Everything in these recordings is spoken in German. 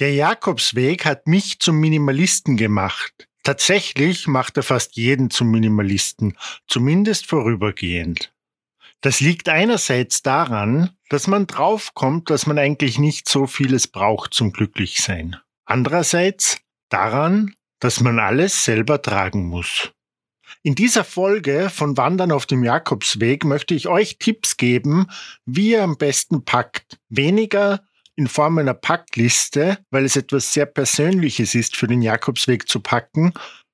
Der Jakobsweg hat mich zum Minimalisten gemacht. Tatsächlich macht er fast jeden zum Minimalisten, zumindest vorübergehend. Das liegt einerseits daran, dass man draufkommt, dass man eigentlich nicht so vieles braucht zum Glücklichsein. Andererseits daran, dass man alles selber tragen muss. In dieser Folge von Wandern auf dem Jakobsweg möchte ich euch Tipps geben, wie ihr am besten packt. Weniger in Form einer Packliste, weil es etwas sehr Persönliches ist, für den Jakobsweg zu packen,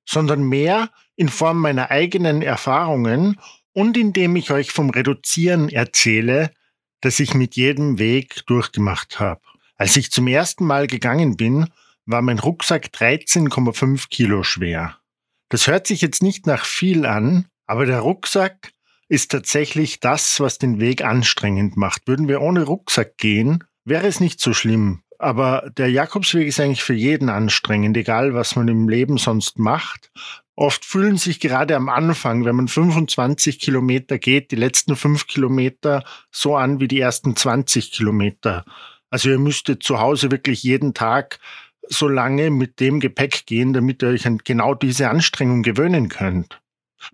sondern mehr in Form meiner eigenen Erfahrungen und indem ich euch vom Reduzieren erzähle, das ich mit jedem Weg durchgemacht habe. Als ich zum ersten Mal gegangen bin, war mein Rucksack 13,5 Kilo schwer. Das hört sich jetzt nicht nach viel an, aber der Rucksack ist tatsächlich das, was den Weg anstrengend macht. Würden wir ohne Rucksack gehen, wäre es nicht so schlimm. Aber der Jakobsweg ist eigentlich für jeden anstrengend, egal was man im Leben sonst macht. Oft fühlen sich gerade am Anfang, wenn man 25 Kilometer geht, die letzten fünf Kilometer so an wie die ersten 20 Kilometer. Also ihr müsstet zu Hause wirklich jeden Tag so lange mit dem Gepäck gehen, damit ihr euch an genau diese Anstrengung gewöhnen könnt.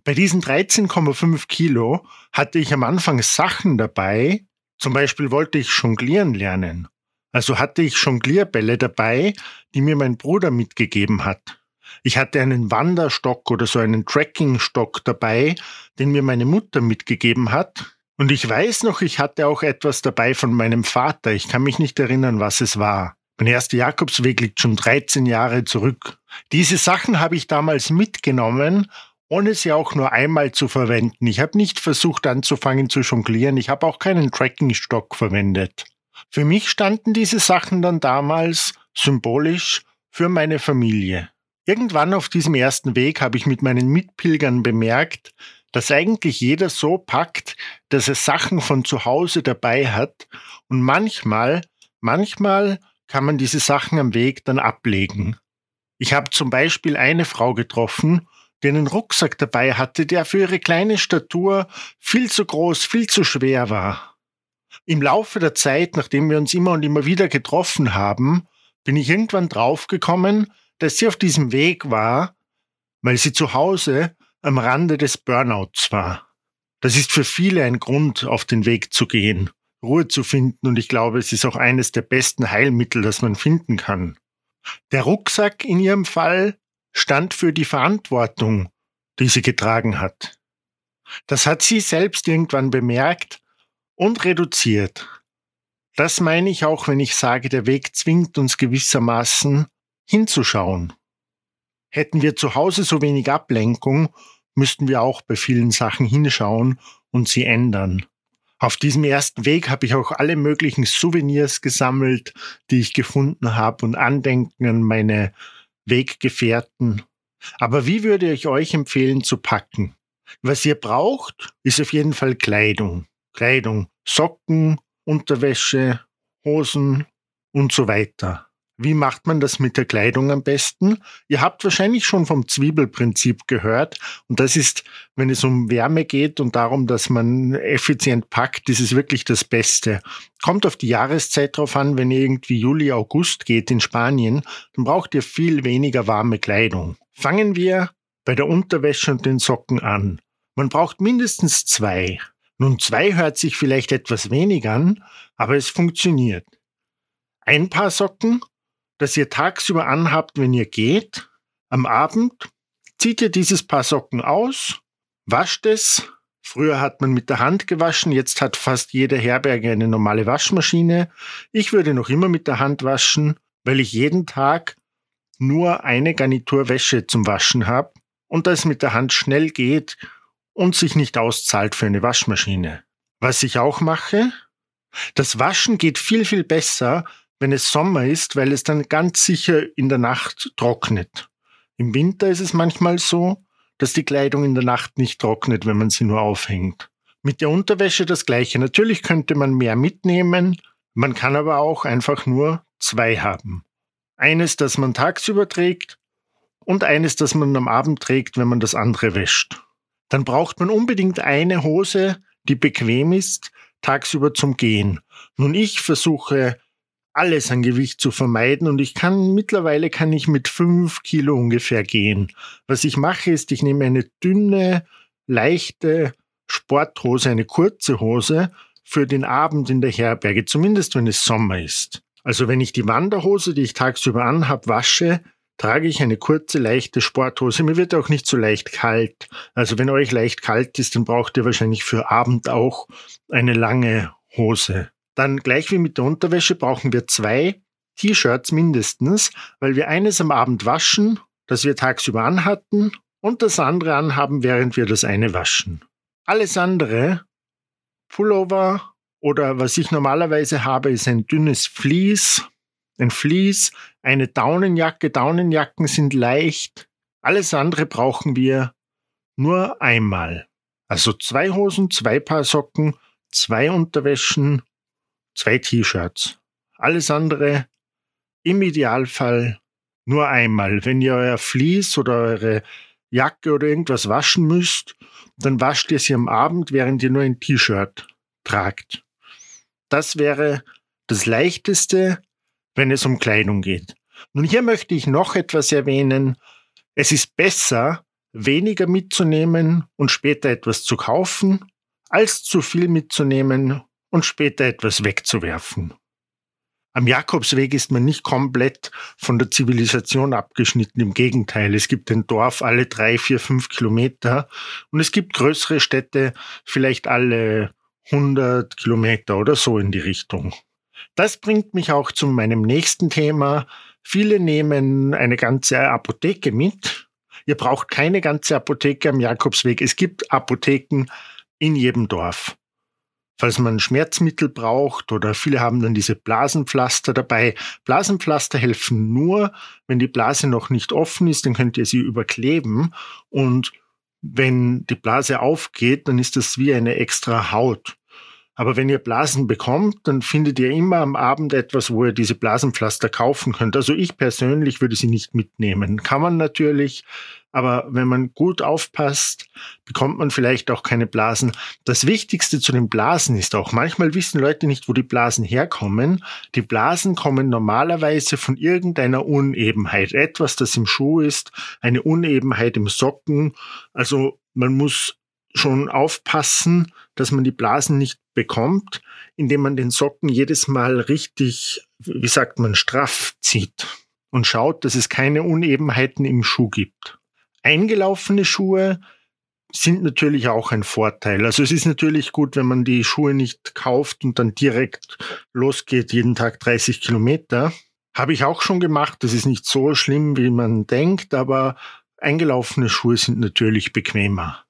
Bei diesen 13,5 Kilo hatte ich am Anfang Sachen dabei, zum Beispiel wollte ich jonglieren lernen. Also hatte ich Jonglierbälle dabei, die mir mein Bruder mitgegeben hat. Ich hatte einen Wanderstock oder so einen Trekkingstock dabei, den mir meine Mutter mitgegeben hat. Und ich weiß noch, ich hatte auch etwas dabei von meinem Vater. Ich kann mich nicht erinnern, was es war. Mein erster Jakobsweg liegt schon 13 Jahre zurück. Diese Sachen habe ich damals mitgenommen ohne sie auch nur einmal zu verwenden. Ich habe nicht versucht anzufangen zu jonglieren, ich habe auch keinen Trackingstock verwendet. Für mich standen diese Sachen dann damals symbolisch für meine Familie. Irgendwann auf diesem ersten Weg habe ich mit meinen Mitpilgern bemerkt, dass eigentlich jeder so packt, dass er Sachen von zu Hause dabei hat und manchmal, manchmal kann man diese Sachen am Weg dann ablegen. Ich habe zum Beispiel eine Frau getroffen, der einen Rucksack dabei hatte, der für ihre kleine Statur viel zu groß, viel zu schwer war. Im Laufe der Zeit, nachdem wir uns immer und immer wieder getroffen haben, bin ich irgendwann draufgekommen, dass sie auf diesem Weg war, weil sie zu Hause am Rande des Burnouts war. Das ist für viele ein Grund, auf den Weg zu gehen, Ruhe zu finden und ich glaube, es ist auch eines der besten Heilmittel, das man finden kann. Der Rucksack in ihrem Fall stand für die Verantwortung, die sie getragen hat. Das hat sie selbst irgendwann bemerkt und reduziert. Das meine ich auch, wenn ich sage, der Weg zwingt uns gewissermaßen hinzuschauen. Hätten wir zu Hause so wenig Ablenkung, müssten wir auch bei vielen Sachen hinschauen und sie ändern. Auf diesem ersten Weg habe ich auch alle möglichen Souvenirs gesammelt, die ich gefunden habe und Andenken an meine Weggefährten. Aber wie würde ich euch empfehlen zu packen? Was ihr braucht, ist auf jeden Fall Kleidung. Kleidung, Socken, Unterwäsche, Hosen und so weiter. Wie macht man das mit der Kleidung am besten? Ihr habt wahrscheinlich schon vom Zwiebelprinzip gehört. Und das ist, wenn es um Wärme geht und darum, dass man effizient packt, ist es wirklich das Beste. Kommt auf die Jahreszeit drauf an, wenn ihr irgendwie Juli, August geht in Spanien, dann braucht ihr viel weniger warme Kleidung. Fangen wir bei der Unterwäsche und den Socken an. Man braucht mindestens zwei. Nun, zwei hört sich vielleicht etwas wenig an, aber es funktioniert. Ein Paar Socken das ihr tagsüber anhabt, wenn ihr geht. Am Abend zieht ihr dieses Paar Socken aus, wascht es. Früher hat man mit der Hand gewaschen, jetzt hat fast jede Herberge eine normale Waschmaschine. Ich würde noch immer mit der Hand waschen, weil ich jeden Tag nur eine Garnitur Wäsche zum Waschen habe und das mit der Hand schnell geht und sich nicht auszahlt für eine Waschmaschine. Was ich auch mache, das Waschen geht viel, viel besser, wenn es Sommer ist, weil es dann ganz sicher in der Nacht trocknet. Im Winter ist es manchmal so, dass die Kleidung in der Nacht nicht trocknet, wenn man sie nur aufhängt. Mit der Unterwäsche das gleiche. Natürlich könnte man mehr mitnehmen, man kann aber auch einfach nur zwei haben. Eines, das man tagsüber trägt und eines, das man am Abend trägt, wenn man das andere wäscht. Dann braucht man unbedingt eine Hose, die bequem ist, tagsüber zum Gehen. Nun, ich versuche alles an Gewicht zu vermeiden und ich kann mittlerweile kann ich mit fünf Kilo ungefähr gehen. Was ich mache ist, ich nehme eine dünne, leichte Sporthose, eine kurze Hose für den Abend in der Herberge, zumindest wenn es Sommer ist. Also wenn ich die Wanderhose, die ich tagsüber anhab, wasche, trage ich eine kurze, leichte Sporthose. Mir wird auch nicht so leicht kalt. Also wenn euch leicht kalt ist, dann braucht ihr wahrscheinlich für Abend auch eine lange Hose. Dann gleich wie mit der Unterwäsche brauchen wir zwei T-Shirts mindestens, weil wir eines am Abend waschen, das wir tagsüber anhatten, und das andere anhaben, während wir das eine waschen. Alles andere, Pullover oder was ich normalerweise habe, ist ein dünnes Vlies, ein Vlies, eine Daunenjacke. Daunenjacken sind leicht. Alles andere brauchen wir nur einmal. Also zwei Hosen, zwei Paar Socken, zwei Unterwäschen, zwei T-Shirts. Alles andere im Idealfall nur einmal. Wenn ihr euer Vlies oder eure Jacke oder irgendwas waschen müsst, dann wascht ihr sie am Abend, während ihr nur ein T-Shirt tragt. Das wäre das Leichteste, wenn es um Kleidung geht. Nun hier möchte ich noch etwas erwähnen. Es ist besser, weniger mitzunehmen und später etwas zu kaufen, als zu viel mitzunehmen und später etwas wegzuwerfen. Am Jakobsweg ist man nicht komplett von der Zivilisation abgeschnitten. Im Gegenteil, es gibt ein Dorf alle drei, vier, fünf Kilometer und es gibt größere Städte vielleicht alle 100 Kilometer oder so in die Richtung. Das bringt mich auch zu meinem nächsten Thema. Viele nehmen eine ganze Apotheke mit. Ihr braucht keine ganze Apotheke am Jakobsweg. Es gibt Apotheken in jedem Dorf falls man Schmerzmittel braucht oder viele haben dann diese Blasenpflaster dabei. Blasenpflaster helfen nur, wenn die Blase noch nicht offen ist, dann könnt ihr sie überkleben und wenn die Blase aufgeht, dann ist das wie eine extra Haut. Aber wenn ihr Blasen bekommt, dann findet ihr immer am Abend etwas, wo ihr diese Blasenpflaster kaufen könnt. Also ich persönlich würde sie nicht mitnehmen. Kann man natürlich, aber wenn man gut aufpasst, bekommt man vielleicht auch keine Blasen. Das Wichtigste zu den Blasen ist auch, manchmal wissen Leute nicht, wo die Blasen herkommen. Die Blasen kommen normalerweise von irgendeiner Unebenheit. Etwas, das im Schuh ist, eine Unebenheit im Socken. Also man muss schon aufpassen, dass man die Blasen nicht bekommt, indem man den Socken jedes Mal richtig, wie sagt man, straff zieht und schaut, dass es keine Unebenheiten im Schuh gibt. Eingelaufene Schuhe sind natürlich auch ein Vorteil. Also es ist natürlich gut, wenn man die Schuhe nicht kauft und dann direkt losgeht, jeden Tag 30 Kilometer. Habe ich auch schon gemacht. Das ist nicht so schlimm, wie man denkt, aber eingelaufene Schuhe sind natürlich bequemer.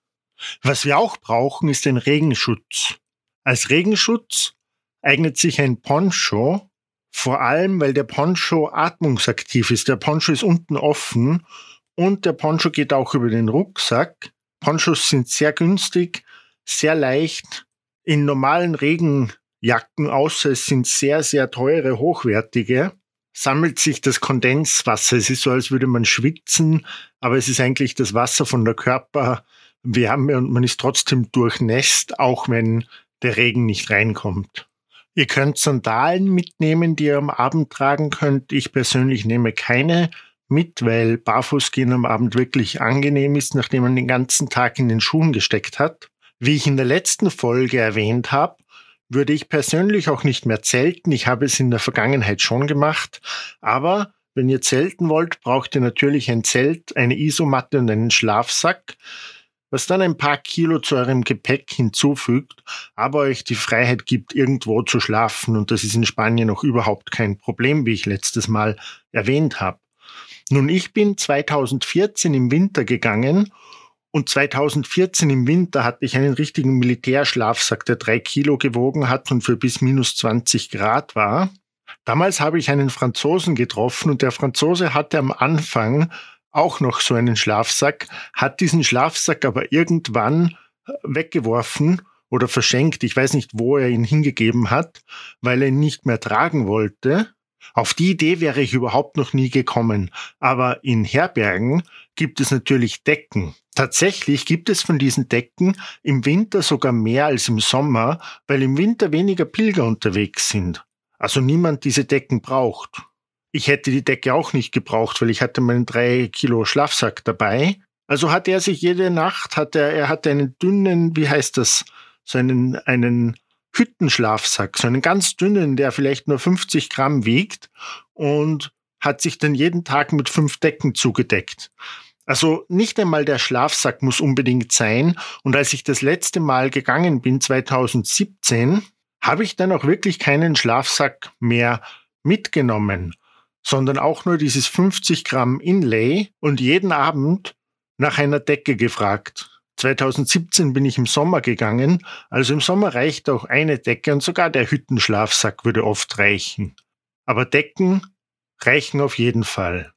Was wir auch brauchen, ist ein Regenschutz. Als Regenschutz eignet sich ein Poncho, vor allem weil der Poncho atmungsaktiv ist. Der Poncho ist unten offen und der Poncho geht auch über den Rucksack. Ponchos sind sehr günstig, sehr leicht. In normalen Regenjacken, außer es sind sehr, sehr teure, hochwertige, sammelt sich das Kondenswasser. Es ist so, als würde man schwitzen, aber es ist eigentlich das Wasser von der Körperwärme und man ist trotzdem durchnässt, auch wenn der Regen nicht reinkommt. Ihr könnt Sandalen mitnehmen, die ihr am Abend tragen könnt. Ich persönlich nehme keine mit, weil Barfußgehen am Abend wirklich angenehm ist, nachdem man den ganzen Tag in den Schuhen gesteckt hat. Wie ich in der letzten Folge erwähnt habe, würde ich persönlich auch nicht mehr zelten. Ich habe es in der Vergangenheit schon gemacht. Aber wenn ihr zelten wollt, braucht ihr natürlich ein Zelt, eine Isomatte und einen Schlafsack, was dann ein paar Kilo zu eurem Gepäck hinzufügt, aber euch die Freiheit gibt, irgendwo zu schlafen. Und das ist in Spanien auch überhaupt kein Problem, wie ich letztes Mal erwähnt habe. Nun, ich bin 2014 im Winter gegangen und 2014 im Winter hatte ich einen richtigen Militärschlafsack, der drei Kilo gewogen hat und für bis minus 20 Grad war. Damals habe ich einen Franzosen getroffen und der Franzose hatte am Anfang auch noch so einen Schlafsack, hat diesen Schlafsack aber irgendwann äh, weggeworfen oder verschenkt. Ich weiß nicht, wo er ihn hingegeben hat, weil er ihn nicht mehr tragen wollte. Auf die Idee wäre ich überhaupt noch nie gekommen. Aber in Herbergen gibt es natürlich Decken. Tatsächlich gibt es von diesen Decken im Winter sogar mehr als im Sommer, weil im Winter weniger Pilger unterwegs sind. also niemand diese Decken braucht. Ich hätte die Decke auch nicht gebraucht, weil ich hatte meinen drei Kilo Schlafsack dabei. Also hat er sich jede Nacht, hat er, er hatte einen dünnen, wie heißt das, so einen, einen Hüttenschlafsack, so einen ganz dünnen, der vielleicht nur 50 Gramm wiegt und hat sich dann jeden Tag mit fünf Decken zugedeckt. Also nicht einmal der Schlafsack muss unbedingt sein. Und als ich das letzte Mal gegangen bin, 2017, habe ich dann auch wirklich keinen Schlafsack mehr mitgenommen sondern auch nur dieses 50 Gramm Inlay und jeden Abend nach einer Decke gefragt. 2017 bin ich im Sommer gegangen, also im Sommer reicht auch eine Decke und sogar der Hüttenschlafsack würde oft reichen. Aber Decken reichen auf jeden Fall.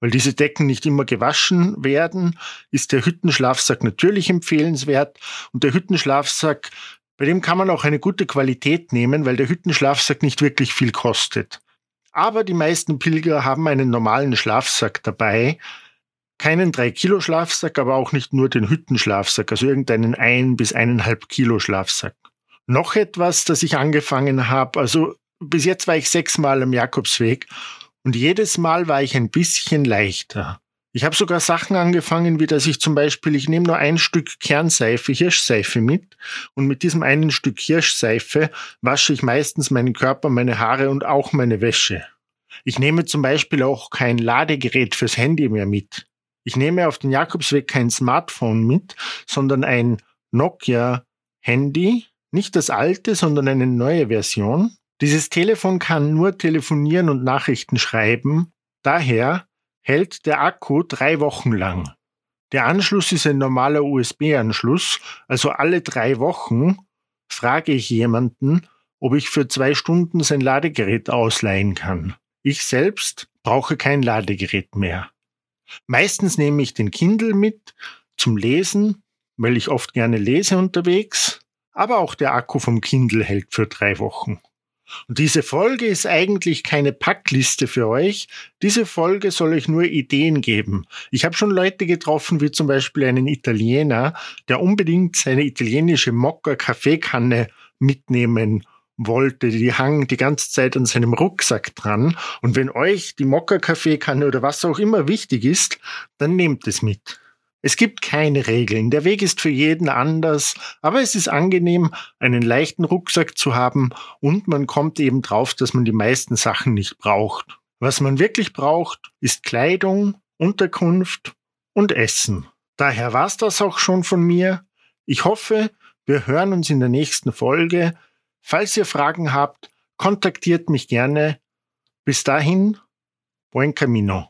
Weil diese Decken nicht immer gewaschen werden, ist der Hüttenschlafsack natürlich empfehlenswert und der Hüttenschlafsack, bei dem kann man auch eine gute Qualität nehmen, weil der Hüttenschlafsack nicht wirklich viel kostet. Aber die meisten Pilger haben einen normalen Schlafsack dabei. Keinen 3-Kilo-Schlafsack, aber auch nicht nur den Hüttenschlafsack, also irgendeinen 1 bis 1,5 Kilo Schlafsack. Noch etwas, das ich angefangen habe, also bis jetzt war ich sechsmal am Jakobsweg und jedes Mal war ich ein bisschen leichter. Ich habe sogar Sachen angefangen, wie dass ich zum Beispiel, ich nehme nur ein Stück Kernseife, Hirschseife mit und mit diesem einen Stück Hirschseife wasche ich meistens meinen Körper, meine Haare und auch meine Wäsche. Ich nehme zum Beispiel auch kein Ladegerät fürs Handy mehr mit. Ich nehme auf den Jakobsweg kein Smartphone mit, sondern ein Nokia Handy, nicht das alte, sondern eine neue Version. Dieses Telefon kann nur telefonieren und Nachrichten schreiben. Daher hält der Akku drei Wochen lang. Der Anschluss ist ein normaler USB-Anschluss, also alle drei Wochen frage ich jemanden, ob ich für zwei Stunden sein Ladegerät ausleihen kann. Ich selbst brauche kein Ladegerät mehr. Meistens nehme ich den Kindle mit zum Lesen, weil ich oft gerne lese unterwegs, aber auch der Akku vom Kindle hält für drei Wochen. Und diese Folge ist eigentlich keine Packliste für euch. Diese Folge soll euch nur Ideen geben. Ich habe schon Leute getroffen, wie zum Beispiel einen Italiener, der unbedingt seine italienische Mokka-Kaffeekanne mitnehmen wollte. Die hang die ganze Zeit an seinem Rucksack dran. Und wenn euch die Mokka-Kaffeekanne oder was auch immer wichtig ist, dann nehmt es mit. Es gibt keine Regeln. Der Weg ist für jeden anders, aber es ist angenehm, einen leichten Rucksack zu haben und man kommt eben drauf, dass man die meisten Sachen nicht braucht. Was man wirklich braucht, ist Kleidung, Unterkunft und Essen. Daher war's das auch schon von mir. Ich hoffe, wir hören uns in der nächsten Folge. Falls ihr Fragen habt, kontaktiert mich gerne. Bis dahin, buen camino.